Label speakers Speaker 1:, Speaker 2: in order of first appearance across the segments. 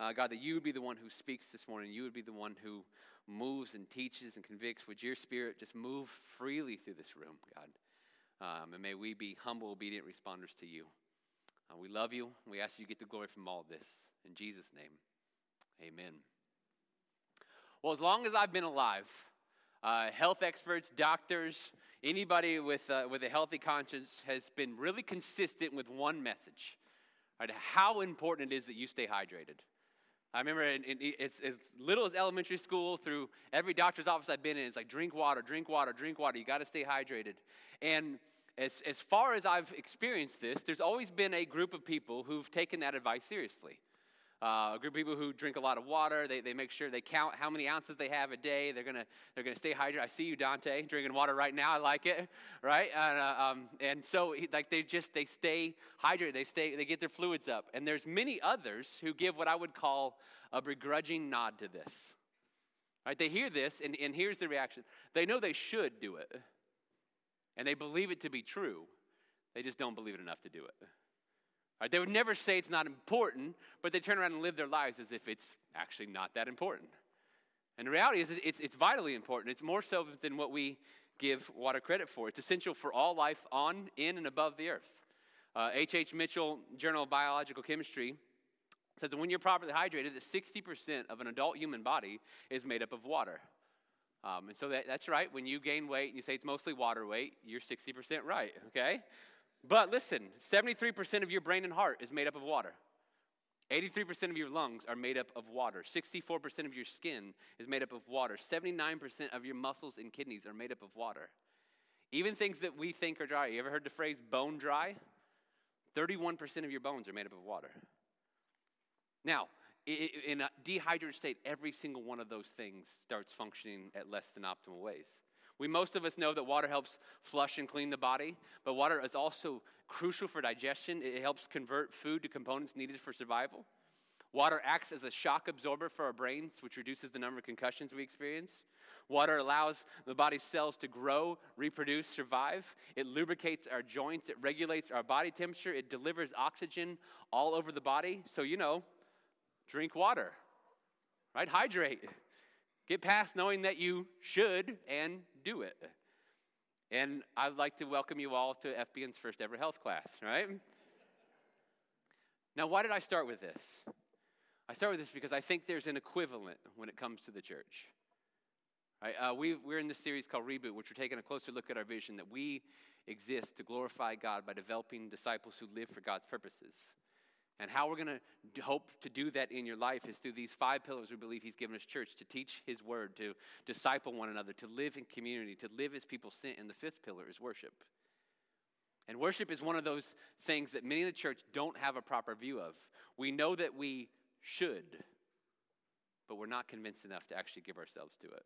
Speaker 1: uh, God, that you would be the one who speaks this morning. You would be the one who moves and teaches and convicts. Would your spirit just move freely through this room, God? Um, and may we be humble, obedient responders to you. Uh, we love you. We ask you to get the glory from all this. In Jesus' name, amen. Well, as long as I've been alive, uh, health experts, doctors, anybody with, uh, with a healthy conscience has been really consistent with one message right? How important it is that you stay hydrated. I remember in, in, it's as little as elementary school through every doctor's office I've been in, it's like drink water, drink water, drink water. You got to stay hydrated. And as, as far as I've experienced this, there's always been a group of people who've taken that advice seriously. Uh, a group of people who drink a lot of water. They, they make sure they count how many ounces they have a day. They're gonna they're gonna stay hydrated. I see you, Dante, drinking water right now. I like it, right? And, uh, um, and so like they just they stay hydrated. They stay they get their fluids up. And there's many others who give what I would call a begrudging nod to this. Right? They hear this, and, and here's the reaction. They know they should do it, and they believe it to be true. They just don't believe it enough to do it. Right? They would never say it's not important, but they turn around and live their lives as if it's actually not that important. And the reality is, it's, it's vitally important. It's more so than what we give water credit for. It's essential for all life on, in, and above the earth. H.H. Uh. Mitchell, Journal of Biological Chemistry, says that when you're properly hydrated, that 60% of an adult human body is made up of water. Um, and so that, that's right. When you gain weight and you say it's mostly water weight, you're 60% right, okay? But listen 73% of your brain and heart is made up of water. 83% of your lungs are made up of water. 64% of your skin is made up of water. 79% of your muscles and kidneys are made up of water. Even things that we think are dry. You ever heard the phrase bone dry? 31% of your bones are made up of water. Now, in a dehydrated state, every single one of those things starts functioning at less than optimal ways. We most of us know that water helps flush and clean the body, but water is also crucial for digestion. It helps convert food to components needed for survival. Water acts as a shock absorber for our brains, which reduces the number of concussions we experience. Water allows the body's cells to grow, reproduce, survive. It lubricates our joints, it regulates our body temperature, it delivers oxygen all over the body. So, you know, drink water, right? Hydrate. Get past knowing that you should and do it. And I'd like to welcome you all to FBN's first ever health class, right? Now, why did I start with this? I start with this because I think there's an equivalent when it comes to the church. Right? Uh, we are in this series called Reboot, which we're taking a closer look at our vision that we exist to glorify God by developing disciples who live for God's purposes. And how we're going to hope to do that in your life is through these five pillars we believe He's given us church to teach His word, to disciple one another, to live in community, to live as people sent. And the fifth pillar is worship. And worship is one of those things that many in the church don't have a proper view of. We know that we should, but we're not convinced enough to actually give ourselves to it.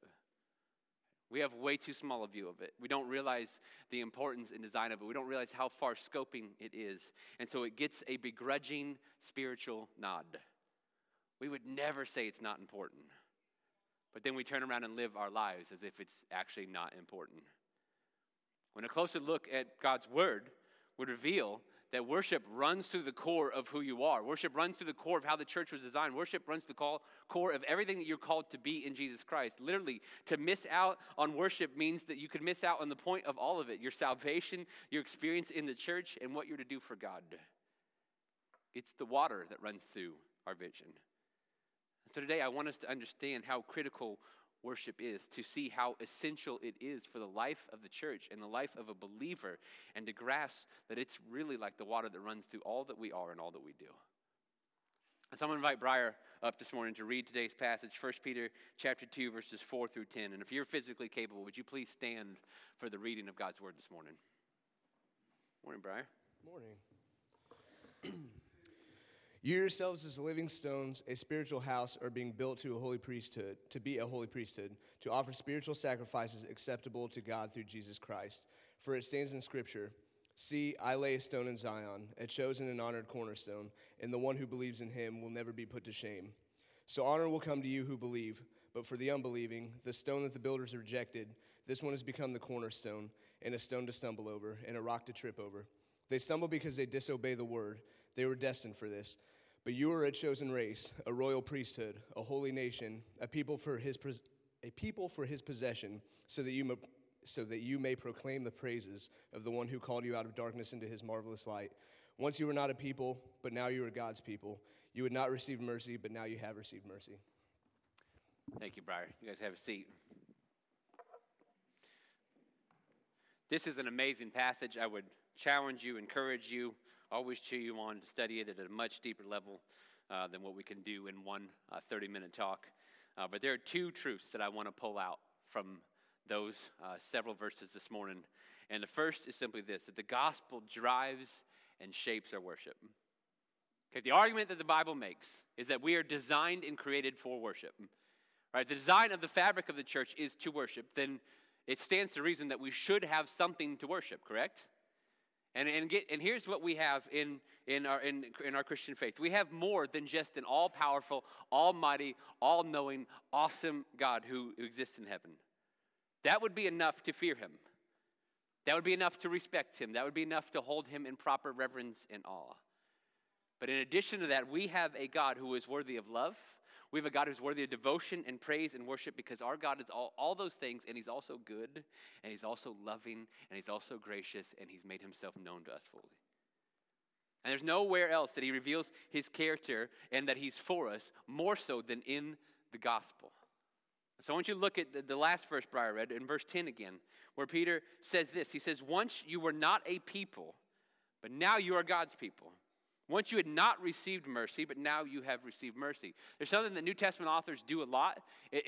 Speaker 1: We have way too small a view of it. We don't realize the importance and design of it. We don't realize how far scoping it is. And so it gets a begrudging spiritual nod. We would never say it's not important. But then we turn around and live our lives as if it's actually not important. When a closer look at God's word would reveal that worship runs through the core of who you are. Worship runs through the core of how the church was designed. Worship runs through the core of everything that you're called to be in Jesus Christ. Literally, to miss out on worship means that you could miss out on the point of all of it your salvation, your experience in the church, and what you're to do for God. It's the water that runs through our vision. So today, I want us to understand how critical worship is, to see how essential it is for the life of the church and the life of a believer, and to grasp that it's really like the water that runs through all that we are and all that we do. And So I'm going to invite Briar up this morning to read today's passage, 1 Peter chapter 2, verses 4 through 10. And if you're physically capable, would you please stand for the reading of God's word this morning? Morning, Briar.
Speaker 2: Morning. You yourselves, as living stones, a spiritual house, are being built to a holy priesthood, to be a holy priesthood, to offer spiritual sacrifices acceptable to God through Jesus Christ. For it stands in Scripture See, I lay a stone in Zion, a chosen and honored cornerstone, and the one who believes in him will never be put to shame. So honor will come to you who believe, but for the unbelieving, the stone that the builders rejected, this one has become the cornerstone, and a stone to stumble over, and a rock to trip over. They stumble because they disobey the word. They were destined for this. But you are a chosen race, a royal priesthood, a holy nation, a people for his pos- a people for his possession, so that you may, so that you may proclaim the praises of the one who called you out of darkness into his marvelous light. Once you were not a people, but now you are God's people. You would not receive mercy, but now you have received mercy.
Speaker 1: Thank you, Briar. You guys have a seat. This is an amazing passage. I would challenge you, encourage you, always cheer you on to study it at a much deeper level uh, than what we can do in one uh, 30 minute talk. Uh, but there are two truths that I want to pull out from those uh, several verses this morning. And the first is simply this that the gospel drives and shapes our worship. Okay, the argument that the Bible makes is that we are designed and created for worship. Right? The design of the fabric of the church is to worship, then it stands to reason that we should have something to worship, correct? And, and, get, and here's what we have in, in, our, in, in our Christian faith we have more than just an all powerful, almighty, all knowing, awesome God who, who exists in heaven. That would be enough to fear him. That would be enough to respect him. That would be enough to hold him in proper reverence and awe. But in addition to that, we have a God who is worthy of love. We have a God who's worthy of devotion and praise and worship because our God is all, all those things, and He's also good, and He's also loving, and He's also gracious, and He's made Himself known to us fully. And there's nowhere else that He reveals His character and that He's for us more so than in the gospel. So I want you to look at the, the last verse Briar read in verse 10 again, where Peter says this He says, Once you were not a people, but now you are God's people. Once you had not received mercy, but now you have received mercy. There's something that New Testament authors do a lot,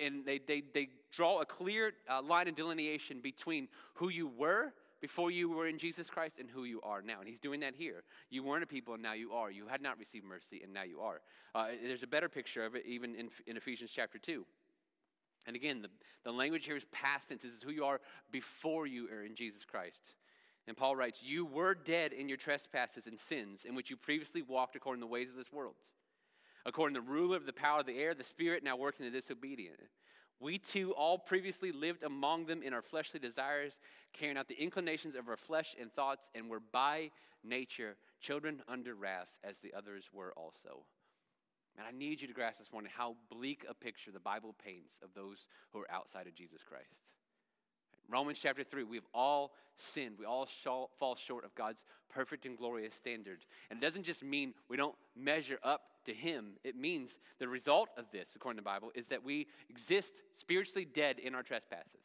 Speaker 1: and they, they, they draw a clear uh, line of delineation between who you were before you were in Jesus Christ and who you are now. And he's doing that here. You weren't a people, and now you are. You had not received mercy, and now you are. Uh, there's a better picture of it even in, in Ephesians chapter 2. And again, the, the language here is past tense. This is who you are before you are in Jesus Christ. And Paul writes, You were dead in your trespasses and sins, in which you previously walked according to the ways of this world, according to the ruler of the power of the air, the spirit now working the disobedient. We too all previously lived among them in our fleshly desires, carrying out the inclinations of our flesh and thoughts, and were by nature children under wrath, as the others were also. And I need you to grasp this morning how bleak a picture the Bible paints of those who are outside of Jesus Christ. Romans chapter 3, we've all sinned. We all fall short of God's perfect and glorious standards. And it doesn't just mean we don't measure up to Him, it means the result of this, according to the Bible, is that we exist spiritually dead in our trespasses.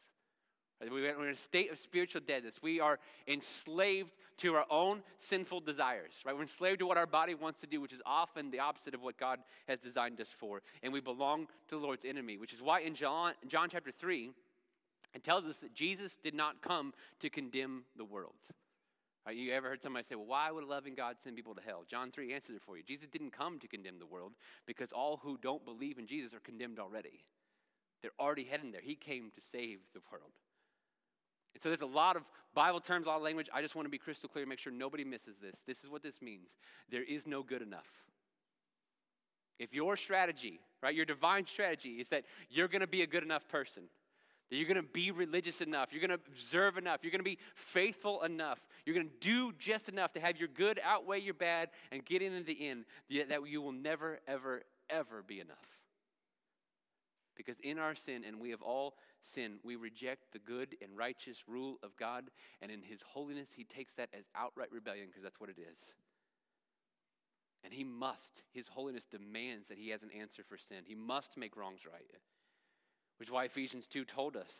Speaker 1: We're in a state of spiritual deadness. We are enslaved to our own sinful desires, right? We're enslaved to what our body wants to do, which is often the opposite of what God has designed us for. And we belong to the Lord's enemy, which is why in John, John chapter 3, it tells us that Jesus did not come to condemn the world. Right, you ever heard somebody say, well, why would a loving God send people to hell? John 3 answers it for you. Jesus didn't come to condemn the world because all who don't believe in Jesus are condemned already. They're already heading there. He came to save the world. And so there's a lot of Bible terms, a lot of language. I just want to be crystal clear, make sure nobody misses this. This is what this means. There is no good enough. If your strategy, right, your divine strategy is that you're going to be a good enough person, that you're going to be religious enough. You're going to observe enough. You're going to be faithful enough. You're going to do just enough to have your good outweigh your bad and get into the end that you will never, ever, ever be enough. Because in our sin, and we have all sinned, we reject the good and righteous rule of God. And in His holiness, He takes that as outright rebellion because that's what it is. And He must, His holiness demands that He has an answer for sin. He must make wrongs right. Which is why Ephesians 2 told us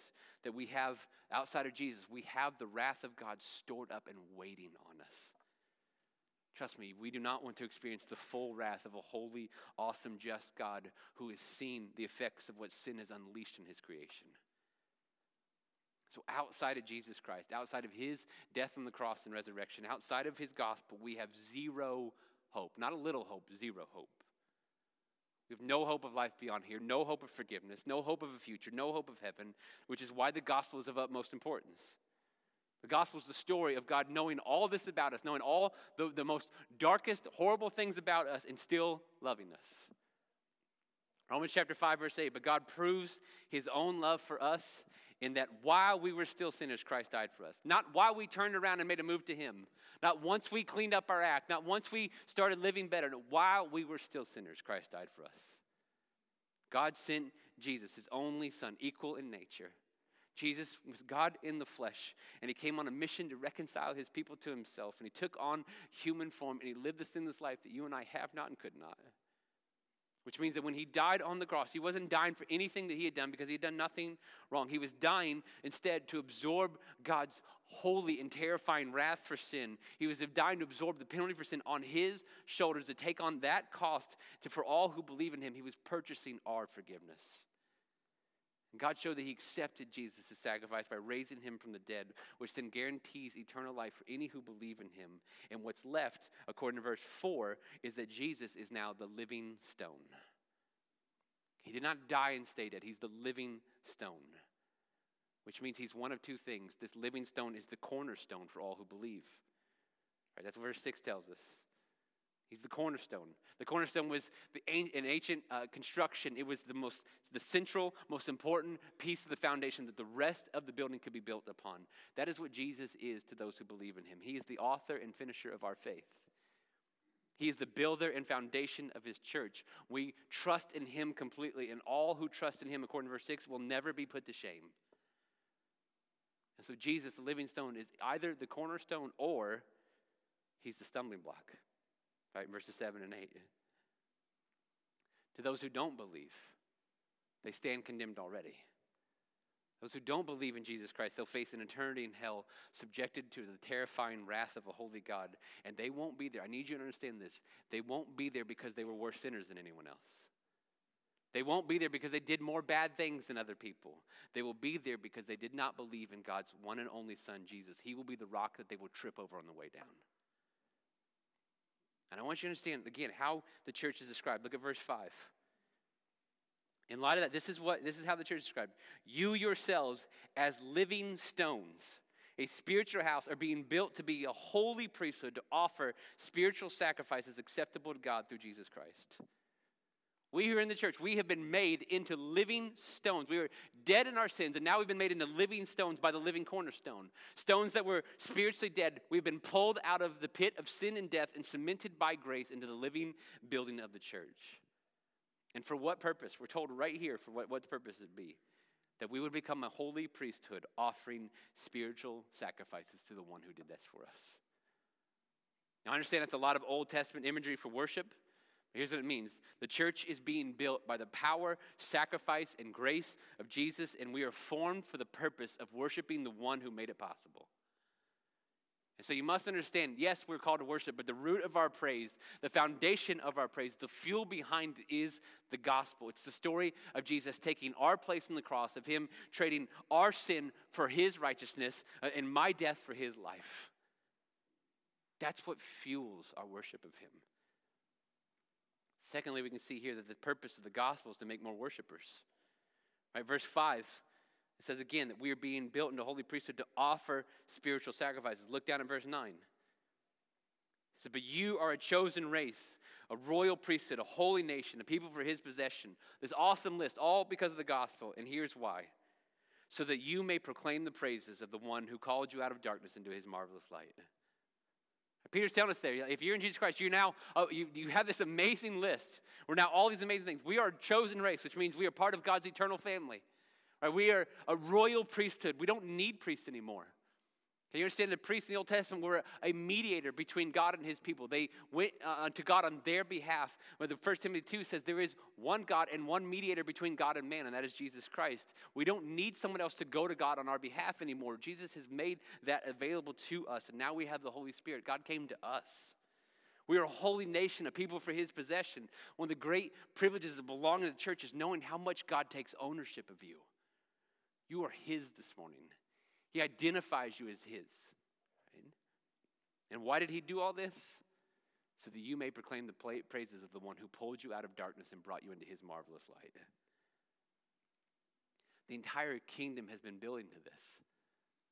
Speaker 1: that we have, outside of Jesus, we have the wrath of God stored up and waiting on us. Trust me, we do not want to experience the full wrath of a holy, awesome, just God who has seen the effects of what sin has unleashed in his creation. So, outside of Jesus Christ, outside of his death on the cross and resurrection, outside of his gospel, we have zero hope. Not a little hope, zero hope. We have no hope of life beyond here, no hope of forgiveness, no hope of a future, no hope of heaven, which is why the gospel is of utmost importance. The gospel is the story of God knowing all this about us, knowing all the, the most darkest, horrible things about us, and still loving us. Romans chapter 5, verse 8. But God proves his own love for us in that while we were still sinners, Christ died for us. Not while we turned around and made a move to him. Not once we cleaned up our act. Not once we started living better. While we were still sinners, Christ died for us. God sent Jesus, his only son, equal in nature. Jesus was God in the flesh, and he came on a mission to reconcile his people to himself, and he took on human form, and he lived the sinless life that you and I have not and could not. Which means that when he died on the cross, he wasn't dying for anything that he had done because he had done nothing wrong. He was dying instead to absorb God's holy and terrifying wrath for sin. He was dying to absorb the penalty for sin on his shoulders to take on that cost to, for all who believe in him. He was purchasing our forgiveness. And God showed that He accepted Jesus' sacrifice by raising Him from the dead, which then guarantees eternal life for any who believe in Him. And what's left, according to verse 4, is that Jesus is now the living stone. He did not die and stay dead, He's the living stone, which means He's one of two things. This living stone is the cornerstone for all who believe. Right, that's what verse 6 tells us. He's the cornerstone. The cornerstone was the, an ancient uh, construction. It was the most, the central, most important piece of the foundation that the rest of the building could be built upon. That is what Jesus is to those who believe in him. He is the author and finisher of our faith. He is the builder and foundation of his church. We trust in him completely, and all who trust in him, according to verse 6, will never be put to shame. And so, Jesus, the living stone, is either the cornerstone or he's the stumbling block. Right, verses 7 and 8. To those who don't believe, they stand condemned already. Those who don't believe in Jesus Christ, they'll face an eternity in hell, subjected to the terrifying wrath of a holy God. And they won't be there. I need you to understand this. They won't be there because they were worse sinners than anyone else. They won't be there because they did more bad things than other people. They will be there because they did not believe in God's one and only Son, Jesus. He will be the rock that they will trip over on the way down. And I want you to understand, again, how the church is described. Look at verse 5. In light of that, this is what this is how the church is described. You yourselves, as living stones, a spiritual house, are being built to be a holy priesthood to offer spiritual sacrifices acceptable to God through Jesus Christ. We here in the church, we have been made into living stones. We were dead in our sins, and now we've been made into living stones by the living cornerstone. Stones that were spiritually dead. We've been pulled out of the pit of sin and death and cemented by grace into the living building of the church. And for what purpose? We're told right here for what, what the purpose would be. That we would become a holy priesthood offering spiritual sacrifices to the one who did this for us. Now, I understand that's a lot of Old Testament imagery for worship. Here's what it means the church is being built by the power, sacrifice, and grace of Jesus, and we are formed for the purpose of worshiping the one who made it possible. And so you must understand yes, we're called to worship, but the root of our praise, the foundation of our praise, the fuel behind it is the gospel. It's the story of Jesus taking our place on the cross, of Him trading our sin for His righteousness uh, and my death for His life. That's what fuels our worship of Him. Secondly, we can see here that the purpose of the gospel is to make more worshipers. Right, verse 5, it says again that we are being built into holy priesthood to offer spiritual sacrifices. Look down at verse 9. It says, But you are a chosen race, a royal priesthood, a holy nation, a people for his possession. This awesome list, all because of the gospel. And here's why so that you may proclaim the praises of the one who called you out of darkness into his marvelous light. Peter's telling us there, if you're in Jesus Christ, you now uh, you, you have this amazing list. We're now all these amazing things. We are a chosen race, which means we are part of God's eternal family. Right? We are a royal priesthood. We don't need priests anymore. Can you understand the priests in the Old Testament were a mediator between God and his people? They went uh, God on their behalf. Where the First Timothy 2 says there is one God and one mediator between God and man, and that is Jesus Christ. We don't need someone else to go to God on our behalf anymore. Jesus has made that available to us, and now we have the Holy Spirit. God came to us. We are a holy nation, a people for his possession. One of the great privileges of belonging to the church is knowing how much God takes ownership of you. You are his this morning. He identifies you as His. And why did He do all this? So that you may proclaim the praises of the one who pulled you out of darkness and brought you into His marvelous light. The entire kingdom has been building to this.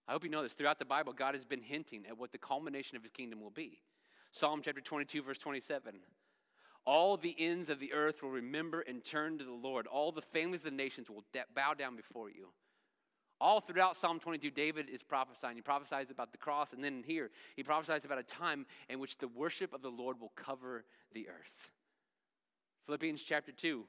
Speaker 1: I hope you know this. Throughout the Bible, God has been hinting at what the culmination of His kingdom will be. Psalm chapter 22, verse 27. All the ends of the earth will remember and turn to the Lord. All the families of the nations will bow down before you. All throughout Psalm 22, David is prophesying. He prophesies about the cross, and then here, he prophesies about a time in which the worship of the Lord will cover the earth. Philippians chapter 2.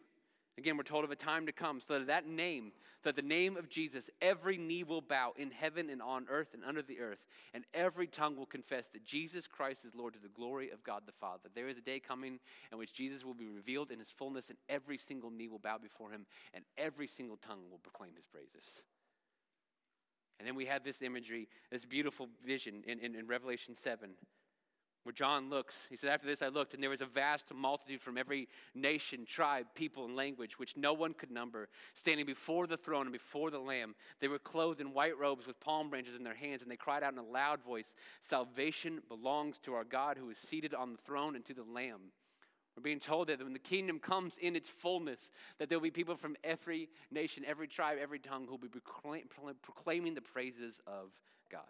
Speaker 1: Again, we're told of a time to come so that that name, so that the name of Jesus, every knee will bow in heaven and on earth and under the earth, and every tongue will confess that Jesus Christ is Lord to the glory of God the Father. There is a day coming in which Jesus will be revealed in his fullness, and every single knee will bow before him, and every single tongue will proclaim his praises. And then we have this imagery, this beautiful vision in, in, in, Revelation 7, where John looks. He says, After this I looked, and there was a vast multitude from every nation, tribe, people, and language, which no one could number, standing before the throne and before the Lamb. They were clothed in white robes with palm branches in their hands, and they cried out in a loud voice Salvation belongs to our God who is seated on the throne and to the Lamb. We're being told that when the kingdom comes in its fullness, that there will be people from every nation, every tribe, every tongue who will be proclaiming the praises of God.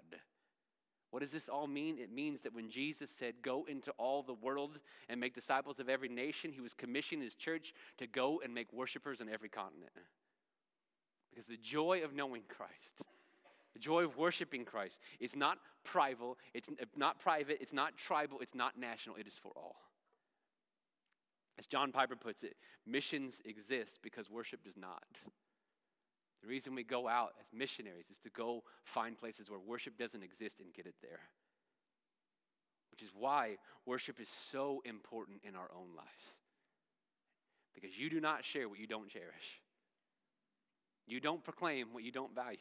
Speaker 1: What does this all mean? It means that when Jesus said, Go into all the world and make disciples of every nation, he was commissioning his church to go and make worshipers on every continent. Because the joy of knowing Christ, the joy of worshiping Christ, is not private, it's not private, it's not tribal, it's not national, it is for all. As John Piper puts it, missions exist because worship does not. The reason we go out as missionaries is to go find places where worship doesn't exist and get it there. Which is why worship is so important in our own lives. Because you do not share what you don't cherish. You don't proclaim what you don't value.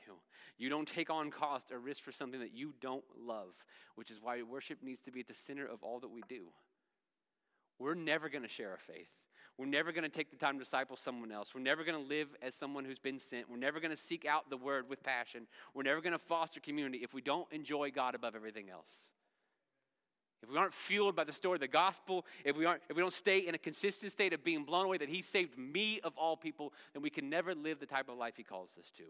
Speaker 1: You don't take on cost or risk for something that you don't love, which is why worship needs to be at the center of all that we do. We're never going to share our faith. We're never going to take the time to disciple someone else. We're never going to live as someone who's been sent. We're never going to seek out the word with passion. We're never going to foster community if we don't enjoy God above everything else. If we aren't fueled by the story of the gospel, if we, aren't, if we don't stay in a consistent state of being blown away that He saved me of all people, then we can never live the type of life He calls us to.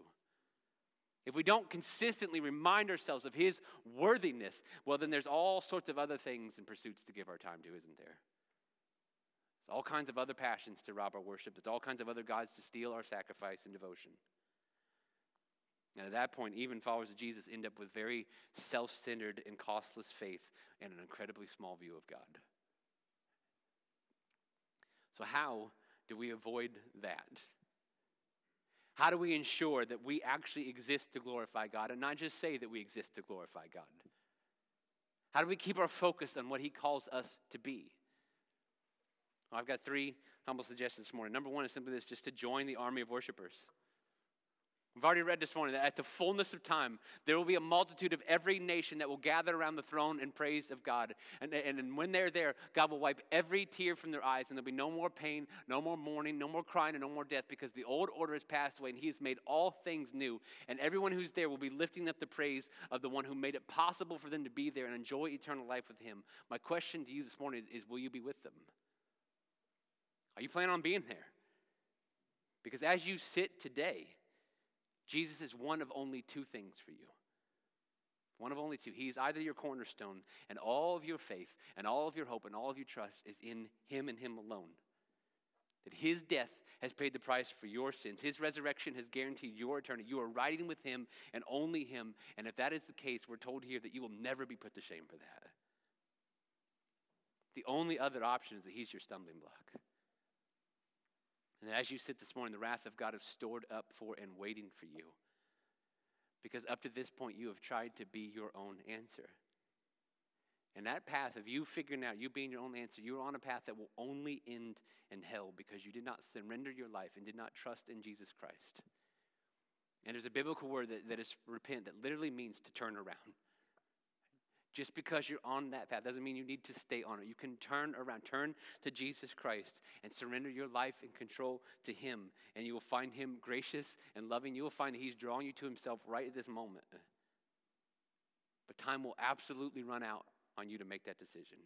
Speaker 1: If we don't consistently remind ourselves of His worthiness, well, then there's all sorts of other things and pursuits to give our time to, isn't there? There's all kinds of other passions to rob our worship. It's all kinds of other gods to steal our sacrifice and devotion. And at that point, even followers of Jesus end up with very self centered and costless faith and an incredibly small view of God. So, how do we avoid that? How do we ensure that we actually exist to glorify God and not just say that we exist to glorify God? How do we keep our focus on what He calls us to be? I've got three humble suggestions this morning. Number one is simply this just to join the army of worshipers. We've already read this morning that at the fullness of time, there will be a multitude of every nation that will gather around the throne in praise of God. And, and, and when they're there, God will wipe every tear from their eyes, and there'll be no more pain, no more mourning, no more crying, and no more death, because the old order has passed away, and He has made all things new. And everyone who's there will be lifting up the praise of the one who made it possible for them to be there and enjoy eternal life with Him. My question to you this morning is, is will you be with them? Are you planning on being there? Because as you sit today, Jesus is one of only two things for you. One of only two. He's either your cornerstone, and all of your faith, and all of your hope, and all of your trust is in Him and Him alone. That His death has paid the price for your sins. His resurrection has guaranteed your eternity. You are riding with Him and only Him. And if that is the case, we're told here that you will never be put to shame for that. The only other option is that He's your stumbling block. And as you sit this morning, the wrath of God is stored up for and waiting for you. Because up to this point, you have tried to be your own answer. And that path of you figuring out, you being your own answer, you're on a path that will only end in hell because you did not surrender your life and did not trust in Jesus Christ. And there's a biblical word that, that is repent that literally means to turn around. Just because you're on that path doesn't mean you need to stay on it. You can turn around, turn to Jesus Christ and surrender your life and control to Him, and you will find Him gracious and loving. You will find that He's drawing you to Himself right at this moment. But time will absolutely run out on you to make that decision.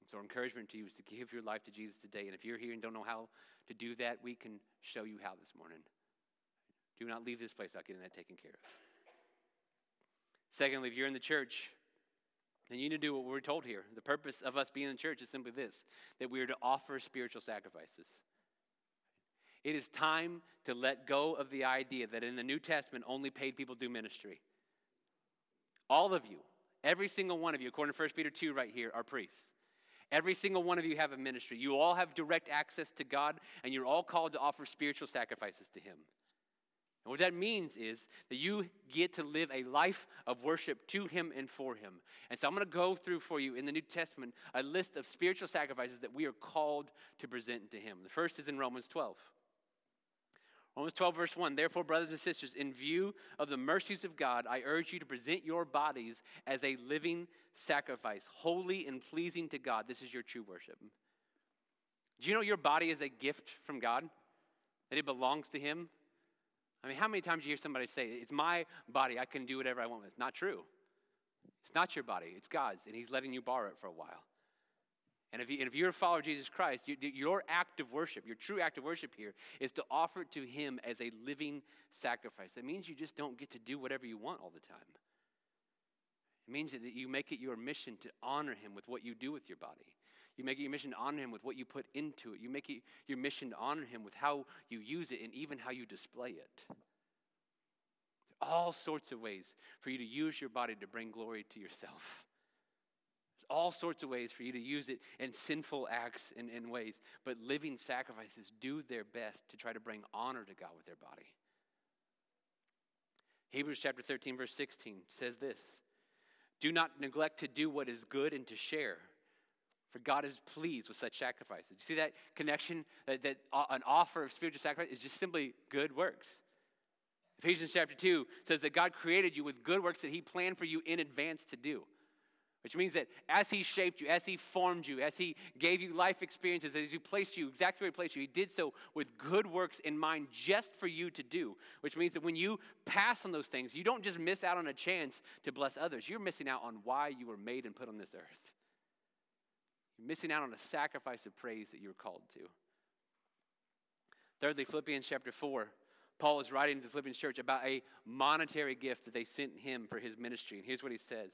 Speaker 1: And so, our encouragement to you is to give your life to Jesus today. And if you're here and don't know how to do that, we can show you how this morning. Do not leave this place without getting that taken care of. Secondly, if you're in the church then you need to do what we're told here. The purpose of us being in the church is simply this that we are to offer spiritual sacrifices. It is time to let go of the idea that in the New Testament only paid people do ministry. All of you, every single one of you, according to 1 Peter 2 right here, are priests. Every single one of you have a ministry. You all have direct access to God, and you're all called to offer spiritual sacrifices to Him. And what that means is that you get to live a life of worship to Him and for Him. And so I'm going to go through for you in the New Testament a list of spiritual sacrifices that we are called to present to Him. The first is in Romans 12. Romans 12, verse 1 Therefore, brothers and sisters, in view of the mercies of God, I urge you to present your bodies as a living sacrifice, holy and pleasing to God. This is your true worship. Do you know your body is a gift from God? That it belongs to Him? I mean, how many times do you hear somebody say, It's my body, I can do whatever I want with? It's not true. It's not your body, it's God's, and He's letting you borrow it for a while. And if, you, and if you're a follower of Jesus Christ, you, your act of worship, your true act of worship here, is to offer it to Him as a living sacrifice. That means you just don't get to do whatever you want all the time. It means that you make it your mission to honor Him with what you do with your body. You make it your mission to honor Him with what you put into it. You make it your mission to honor Him with how you use it and even how you display it. All sorts of ways for you to use your body to bring glory to yourself all sorts of ways for you to use it in sinful acts and, in ways, but living sacrifices do their best to try to bring honor to God with their body. Hebrews chapter 13, verse 16 says this Do not neglect to do what is good and to share, for God is pleased with such sacrifices. You see that connection? That, that an offer of spiritual sacrifice is just simply good works. Ephesians chapter 2 says that God created you with good works that He planned for you in advance to do. Which means that as He shaped you, as He formed you, as He gave you life experiences, as He placed you exactly where He placed you, He did so with good works in mind just for you to do. Which means that when you pass on those things, you don't just miss out on a chance to bless others, you're missing out on why you were made and put on this earth. You're missing out on a sacrifice of praise that you were called to. Thirdly, Philippians chapter 4. Paul is writing to the Philippians church about a monetary gift that they sent him for his ministry. And here's what he says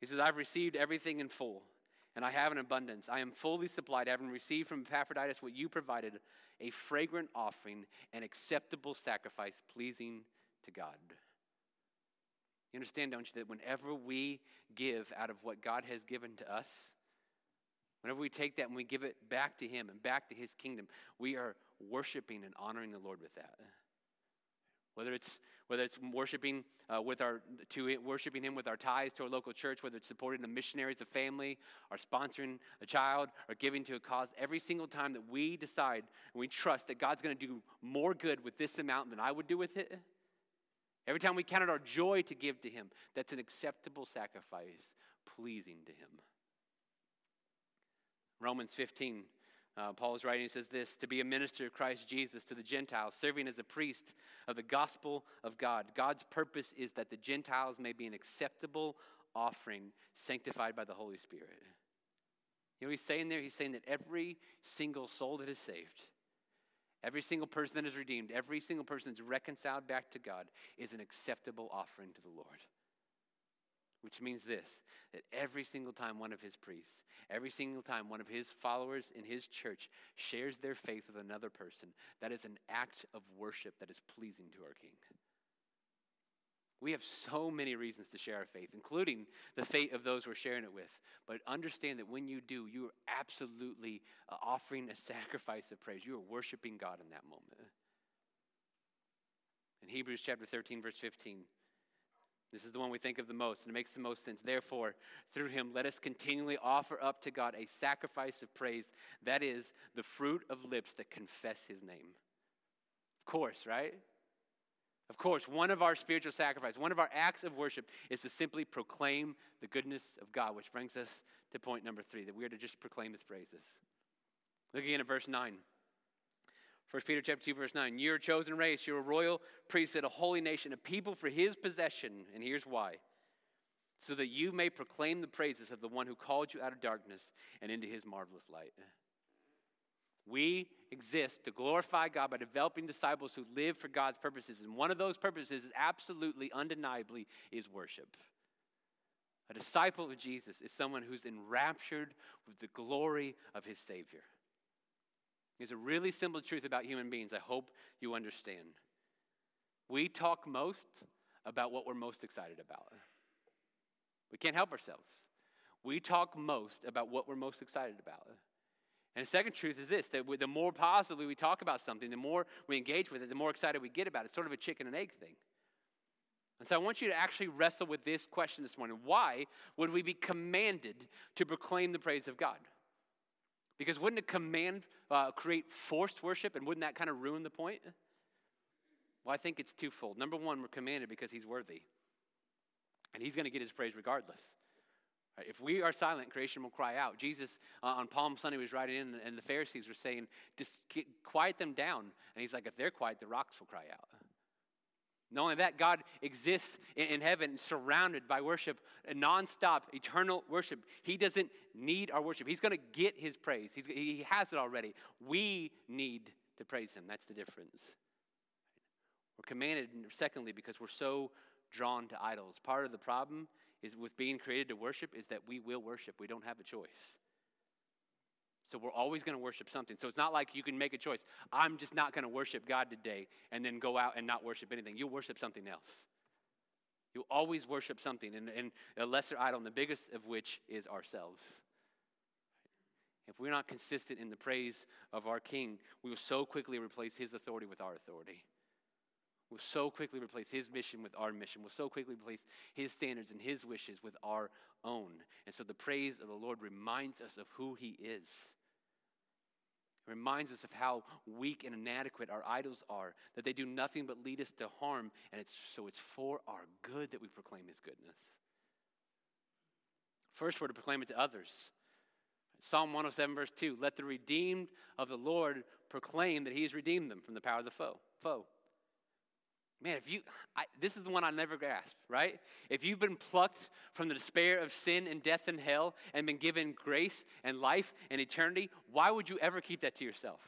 Speaker 1: he says, I've received everything in full, and I have an abundance. I am fully supplied, having received from Epaphroditus what you provided a fragrant offering, an acceptable sacrifice, pleasing to God. You understand, don't you, that whenever we give out of what God has given to us, whenever we take that and we give it back to Him and back to His kingdom, we are worshiping and honoring the Lord with that. Whether it's whether it's worshiping uh, with our to worshiping Him with our ties to our local church, whether it's supporting the missionaries, the family, or sponsoring a child, or giving to a cause. Every single time that we decide and we trust that God's going to do more good with this amount than I would do with it, every time we count it our joy to give to Him, that's an acceptable sacrifice, pleasing to Him. Romans 15 uh, Paul is writing, he says this to be a minister of Christ Jesus to the Gentiles, serving as a priest of the gospel of God. God's purpose is that the Gentiles may be an acceptable offering sanctified by the Holy Spirit. You know he's saying there? He's saying that every single soul that is saved, every single person that is redeemed, every single person that's reconciled back to God is an acceptable offering to the Lord. Which means this that every single time one of his priests, every single time one of his followers in his church shares their faith with another person, that is an act of worship that is pleasing to our King. We have so many reasons to share our faith, including the fate of those we're sharing it with. But understand that when you do, you are absolutely uh, offering a sacrifice of praise. You are worshiping God in that moment. In Hebrews chapter 13, verse 15, this is the one we think of the most, and it makes the most sense. Therefore, through him, let us continually offer up to God a sacrifice of praise. That is the fruit of lips that confess his name. Of course, right? Of course, one of our spiritual sacrifices, one of our acts of worship is to simply proclaim the goodness of God, which brings us to point number three that we are to just proclaim his praises. Look again at verse 9. 1 Peter chapter 2, verse 9. You're a chosen race, you're a royal priesthood, a holy nation, a people for his possession. And here's why. So that you may proclaim the praises of the one who called you out of darkness and into his marvelous light. We exist to glorify God by developing disciples who live for God's purposes. And one of those purposes is absolutely, undeniably, is worship. A disciple of Jesus is someone who's enraptured with the glory of his Savior. There's a really simple truth about human beings I hope you understand. We talk most about what we're most excited about. We can't help ourselves. We talk most about what we're most excited about. And the second truth is this that the more positively we talk about something, the more we engage with it, the more excited we get about it. It's sort of a chicken and egg thing. And so I want you to actually wrestle with this question this morning. Why would we be commanded to proclaim the praise of God? Because wouldn't a command uh, create forced worship and wouldn't that kind of ruin the point? Well, I think it's twofold. Number one, we're commanded because he's worthy, and he's going to get his praise regardless. If we are silent, creation will cry out. Jesus uh, on Palm Sunday was riding in, and the Pharisees were saying, just get, quiet them down. And he's like, if they're quiet, the rocks will cry out. Not only that, God exists in, heaven, surrounded by worship, nonstop, eternal worship. He doesn't need our worship. He's going to get his praise. He's, he has it already. We need to praise him. That's the difference. We're commanded, secondly, because we're so drawn to idols. Part of the problem is with being created to worship is that we will worship. We don't have a choice. So we're always going to worship something. So it's not like you can make a choice. I'm just not going to worship God today and then go out and not worship anything. You'll worship something else. You'll always worship something, and, and a lesser idol, and the biggest of which is ourselves. If we're not consistent in the praise of our King, we will so quickly replace his authority with our authority. We'll so quickly replace his mission with our mission. We'll so quickly replace his standards and his wishes with our own. And so the praise of the Lord reminds us of who he is. It reminds us of how weak and inadequate our idols are, that they do nothing but lead us to harm, and it's, so it's for our good that we proclaim his goodness. First, we're to proclaim it to others. Psalm 107, verse 2 Let the redeemed of the Lord proclaim that he has redeemed them from the power of the foe. foe. Man, if you, I, this is the one I never grasped, right? If you've been plucked from the despair of sin and death and hell and been given grace and life and eternity, why would you ever keep that to yourself?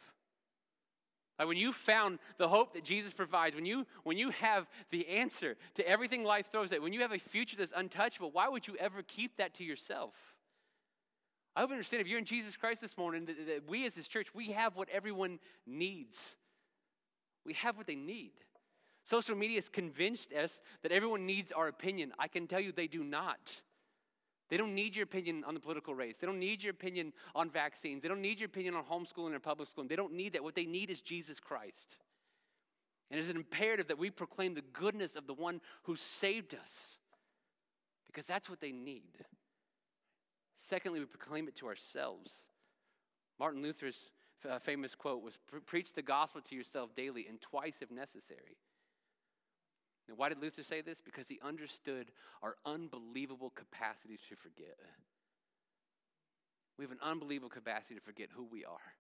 Speaker 1: Like when you found the hope that Jesus provides, when you, when you have the answer to everything life throws at, you, when you have a future that's untouchable, why would you ever keep that to yourself? I hope you understand if you're in Jesus Christ this morning, that, that we as His church, we have what everyone needs. We have what they need. Social media has convinced us that everyone needs our opinion. I can tell you they do not. They don't need your opinion on the political race. They don't need your opinion on vaccines. They don't need your opinion on homeschooling or public schooling. They don't need that. What they need is Jesus Christ. And it's imperative that we proclaim the goodness of the one who saved us because that's what they need. Secondly, we proclaim it to ourselves. Martin Luther's uh, famous quote was Preach the gospel to yourself daily and twice if necessary. And why did Luther say this? Because he understood our unbelievable capacity to forget. We have an unbelievable capacity to forget who we are.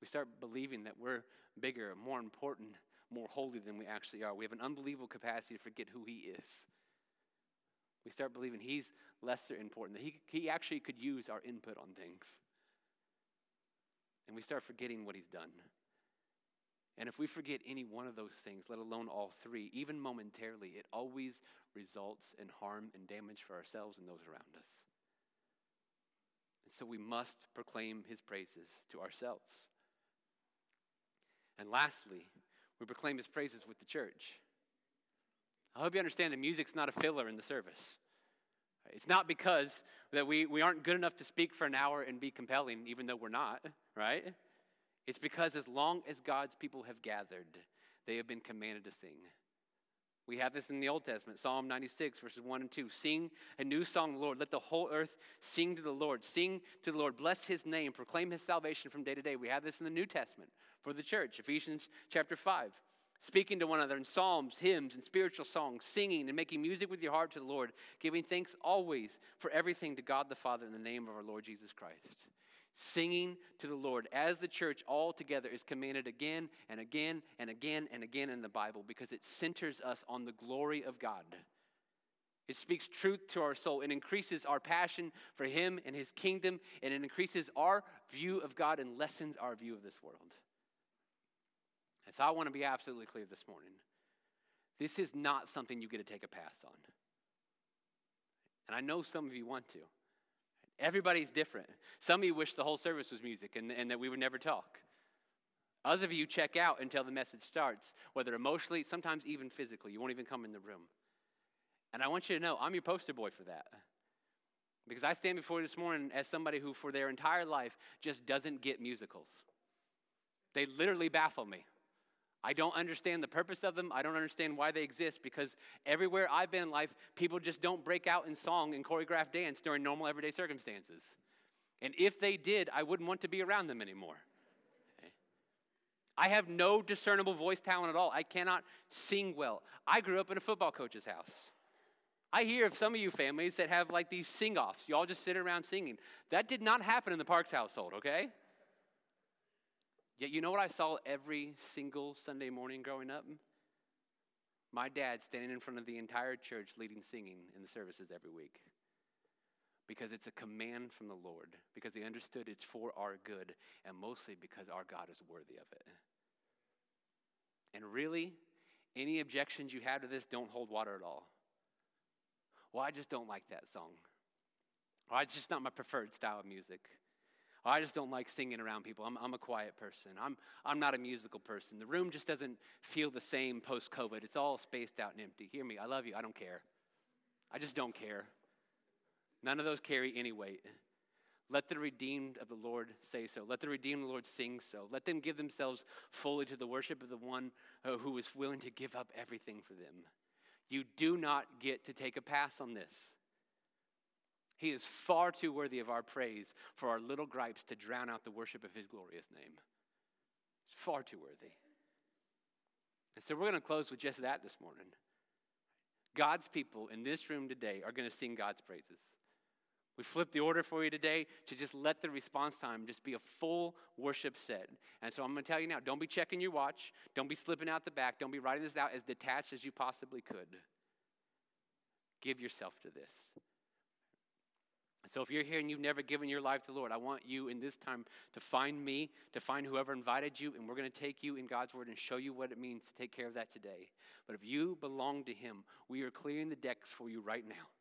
Speaker 1: We start believing that we're bigger, more important, more holy than we actually are. We have an unbelievable capacity to forget who He is. We start believing He's lesser important, that He, he actually could use our input on things. And we start forgetting what He's done. And if we forget any one of those things, let alone all three, even momentarily, it always results in harm and damage for ourselves and those around us. And so we must proclaim his praises to ourselves. And lastly, we proclaim his praises with the church. I hope you understand the music's not a filler in the service. It's not because that we, we aren't good enough to speak for an hour and be compelling, even though we're not, right? It's because as long as God's people have gathered, they have been commanded to sing. We have this in the Old Testament, Psalm 96, verses 1 and 2. Sing a new song to the Lord. Let the whole earth sing to the Lord. Sing to the Lord. Bless his name. Proclaim his salvation from day to day. We have this in the New Testament for the church, Ephesians chapter 5. Speaking to one another in psalms, hymns, and spiritual songs, singing and making music with your heart to the Lord, giving thanks always for everything to God the Father in the name of our Lord Jesus Christ singing to the Lord as the church all together is commanded again and again and again and again in the Bible because it centers us on the glory of God. It speaks truth to our soul. It increases our passion for Him and His kingdom, and it increases our view of God and lessens our view of this world. And so I want to be absolutely clear this morning. This is not something you get to take a pass on. And I know some of you want to. Everybody's different. Some of you wish the whole service was music and, and that we would never talk. Others of you check out until the message starts, whether emotionally, sometimes even physically. You won't even come in the room. And I want you to know I'm your poster boy for that. Because I stand before you this morning as somebody who, for their entire life, just doesn't get musicals. They literally baffle me. I don't understand the purpose of them. I don't understand why they exist because everywhere I've been in life, people just don't break out in song and choreographed dance during normal everyday circumstances. And if they did, I wouldn't want to be around them anymore. I have no discernible voice talent at all. I cannot sing well. I grew up in a football coach's house. I hear of some of you families that have like these sing offs. You all just sit around singing. That did not happen in the Parks household, okay? Yet, you know what I saw every single Sunday morning growing up? My dad standing in front of the entire church leading singing in the services every week. Because it's a command from the Lord, because he understood it's for our good, and mostly because our God is worthy of it. And really, any objections you have to this don't hold water at all. Well, I just don't like that song. Or it's just not my preferred style of music. I just don't like singing around people. I'm, I'm a quiet person. I'm, I'm not a musical person. The room just doesn't feel the same post COVID. It's all spaced out and empty. Hear me. I love you. I don't care. I just don't care. None of those carry any weight. Let the redeemed of the Lord say so. Let the redeemed of the Lord sing so. Let them give themselves fully to the worship of the one uh, who is willing to give up everything for them. You do not get to take a pass on this. He is far too worthy of our praise for our little gripes to drown out the worship of his glorious name. It's far too worthy. And so we're going to close with just that this morning. God's people in this room today are going to sing God's praises. We flipped the order for you today to just let the response time just be a full worship set. And so I'm going to tell you now don't be checking your watch, don't be slipping out the back, don't be writing this out as detached as you possibly could. Give yourself to this. So if you're here and you've never given your life to the Lord, I want you in this time to find me, to find whoever invited you, and we're going to take you in God's word and show you what it means to take care of that today. But if you belong to Him, we are clearing the decks for you right now.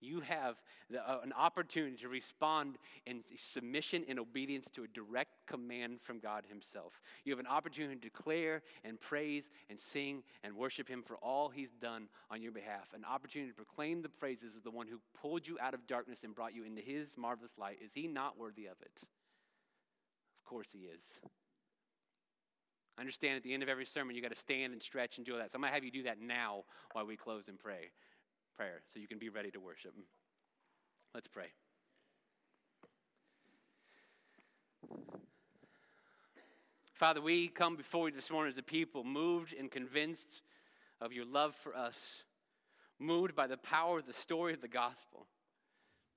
Speaker 1: You have the, uh, an opportunity to respond in submission and obedience to a direct command from God Himself. You have an opportunity to declare and praise and sing and worship Him for all He's done on your behalf. An opportunity to proclaim the praises of the one who pulled you out of darkness and brought you into His marvelous light. Is He not worthy of it? Of course He is. I understand at the end of every sermon, you got to stand and stretch and do all that. So I'm going to have you do that now while we close and pray prayer so you can be ready to worship. Let's pray. Father, we come before you this morning as a people, moved and convinced of your love for us, moved by the power of the story of the gospel.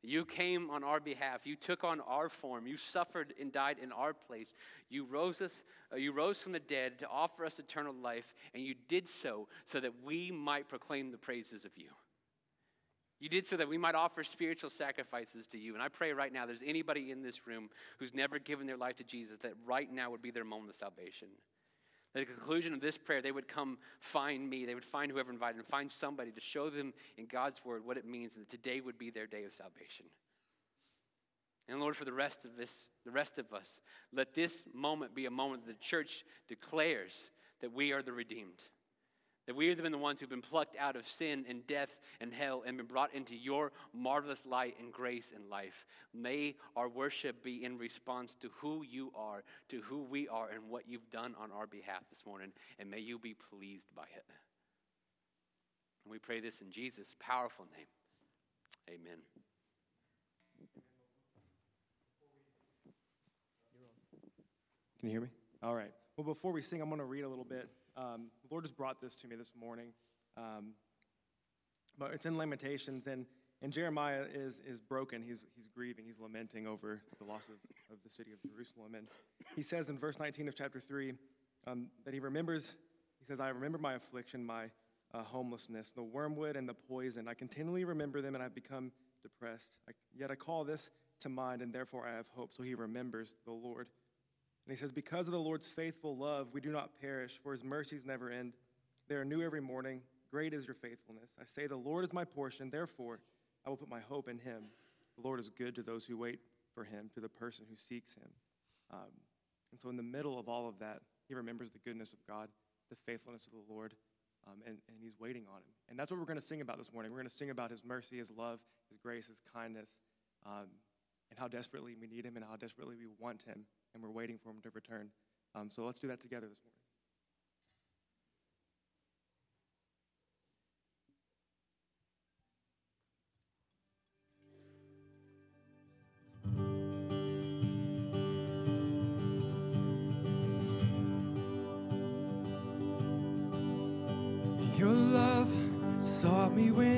Speaker 1: You came on our behalf. You took on our form. You suffered and died in our place. You rose us. Uh, you rose from the dead to offer us eternal life, and you did so so that we might proclaim the praises of you. You did so that we might offer spiritual sacrifices to you. And I pray right now, there's anybody in this room who's never given their life to Jesus, that right now would be their moment of salvation. At the conclusion of this prayer, they would come find me. They would find whoever invited and find somebody to show them in God's word what it means, and that today would be their day of salvation. And Lord, for the rest of this, the rest of us, let this moment be a moment that the church declares that we are the redeemed. That we have been the ones who've been plucked out of sin and death and hell and been brought into your marvelous light and grace and life. May our worship be in response to who you are, to who we are, and what you've done on our behalf this morning. And may you be pleased by it. And we pray this in Jesus' powerful name. Amen.
Speaker 3: Can you hear me? All right. Well, before we sing, I'm going to read a little bit. Um, the Lord has brought this to me this morning. Um, but it's in Lamentations, and, and Jeremiah is, is broken. He's, he's grieving, he's lamenting over the loss of, of the city of Jerusalem. And he says in verse 19 of chapter 3 um, that he remembers, he says, I remember my affliction, my uh, homelessness, the wormwood and the poison. I continually remember them, and I've become depressed. I, yet I call this to mind, and therefore I have hope. So he remembers the Lord. And he says, Because of the Lord's faithful love, we do not perish, for his mercies never end. They are new every morning. Great is your faithfulness. I say, The Lord is my portion, therefore
Speaker 4: I will put my hope in him. The Lord is good to those who wait for him, to the person who seeks him. Um, and so, in the middle of all of that, he remembers the goodness of God, the faithfulness of the Lord, um, and, and he's waiting on him. And that's what we're going to sing about this morning. We're going to sing about his mercy, his love, his grace, his kindness, um, and how desperately we need him and how desperately we want him, and we're waiting for him to return. Um, so, let's do that together this morning. Your love sought me when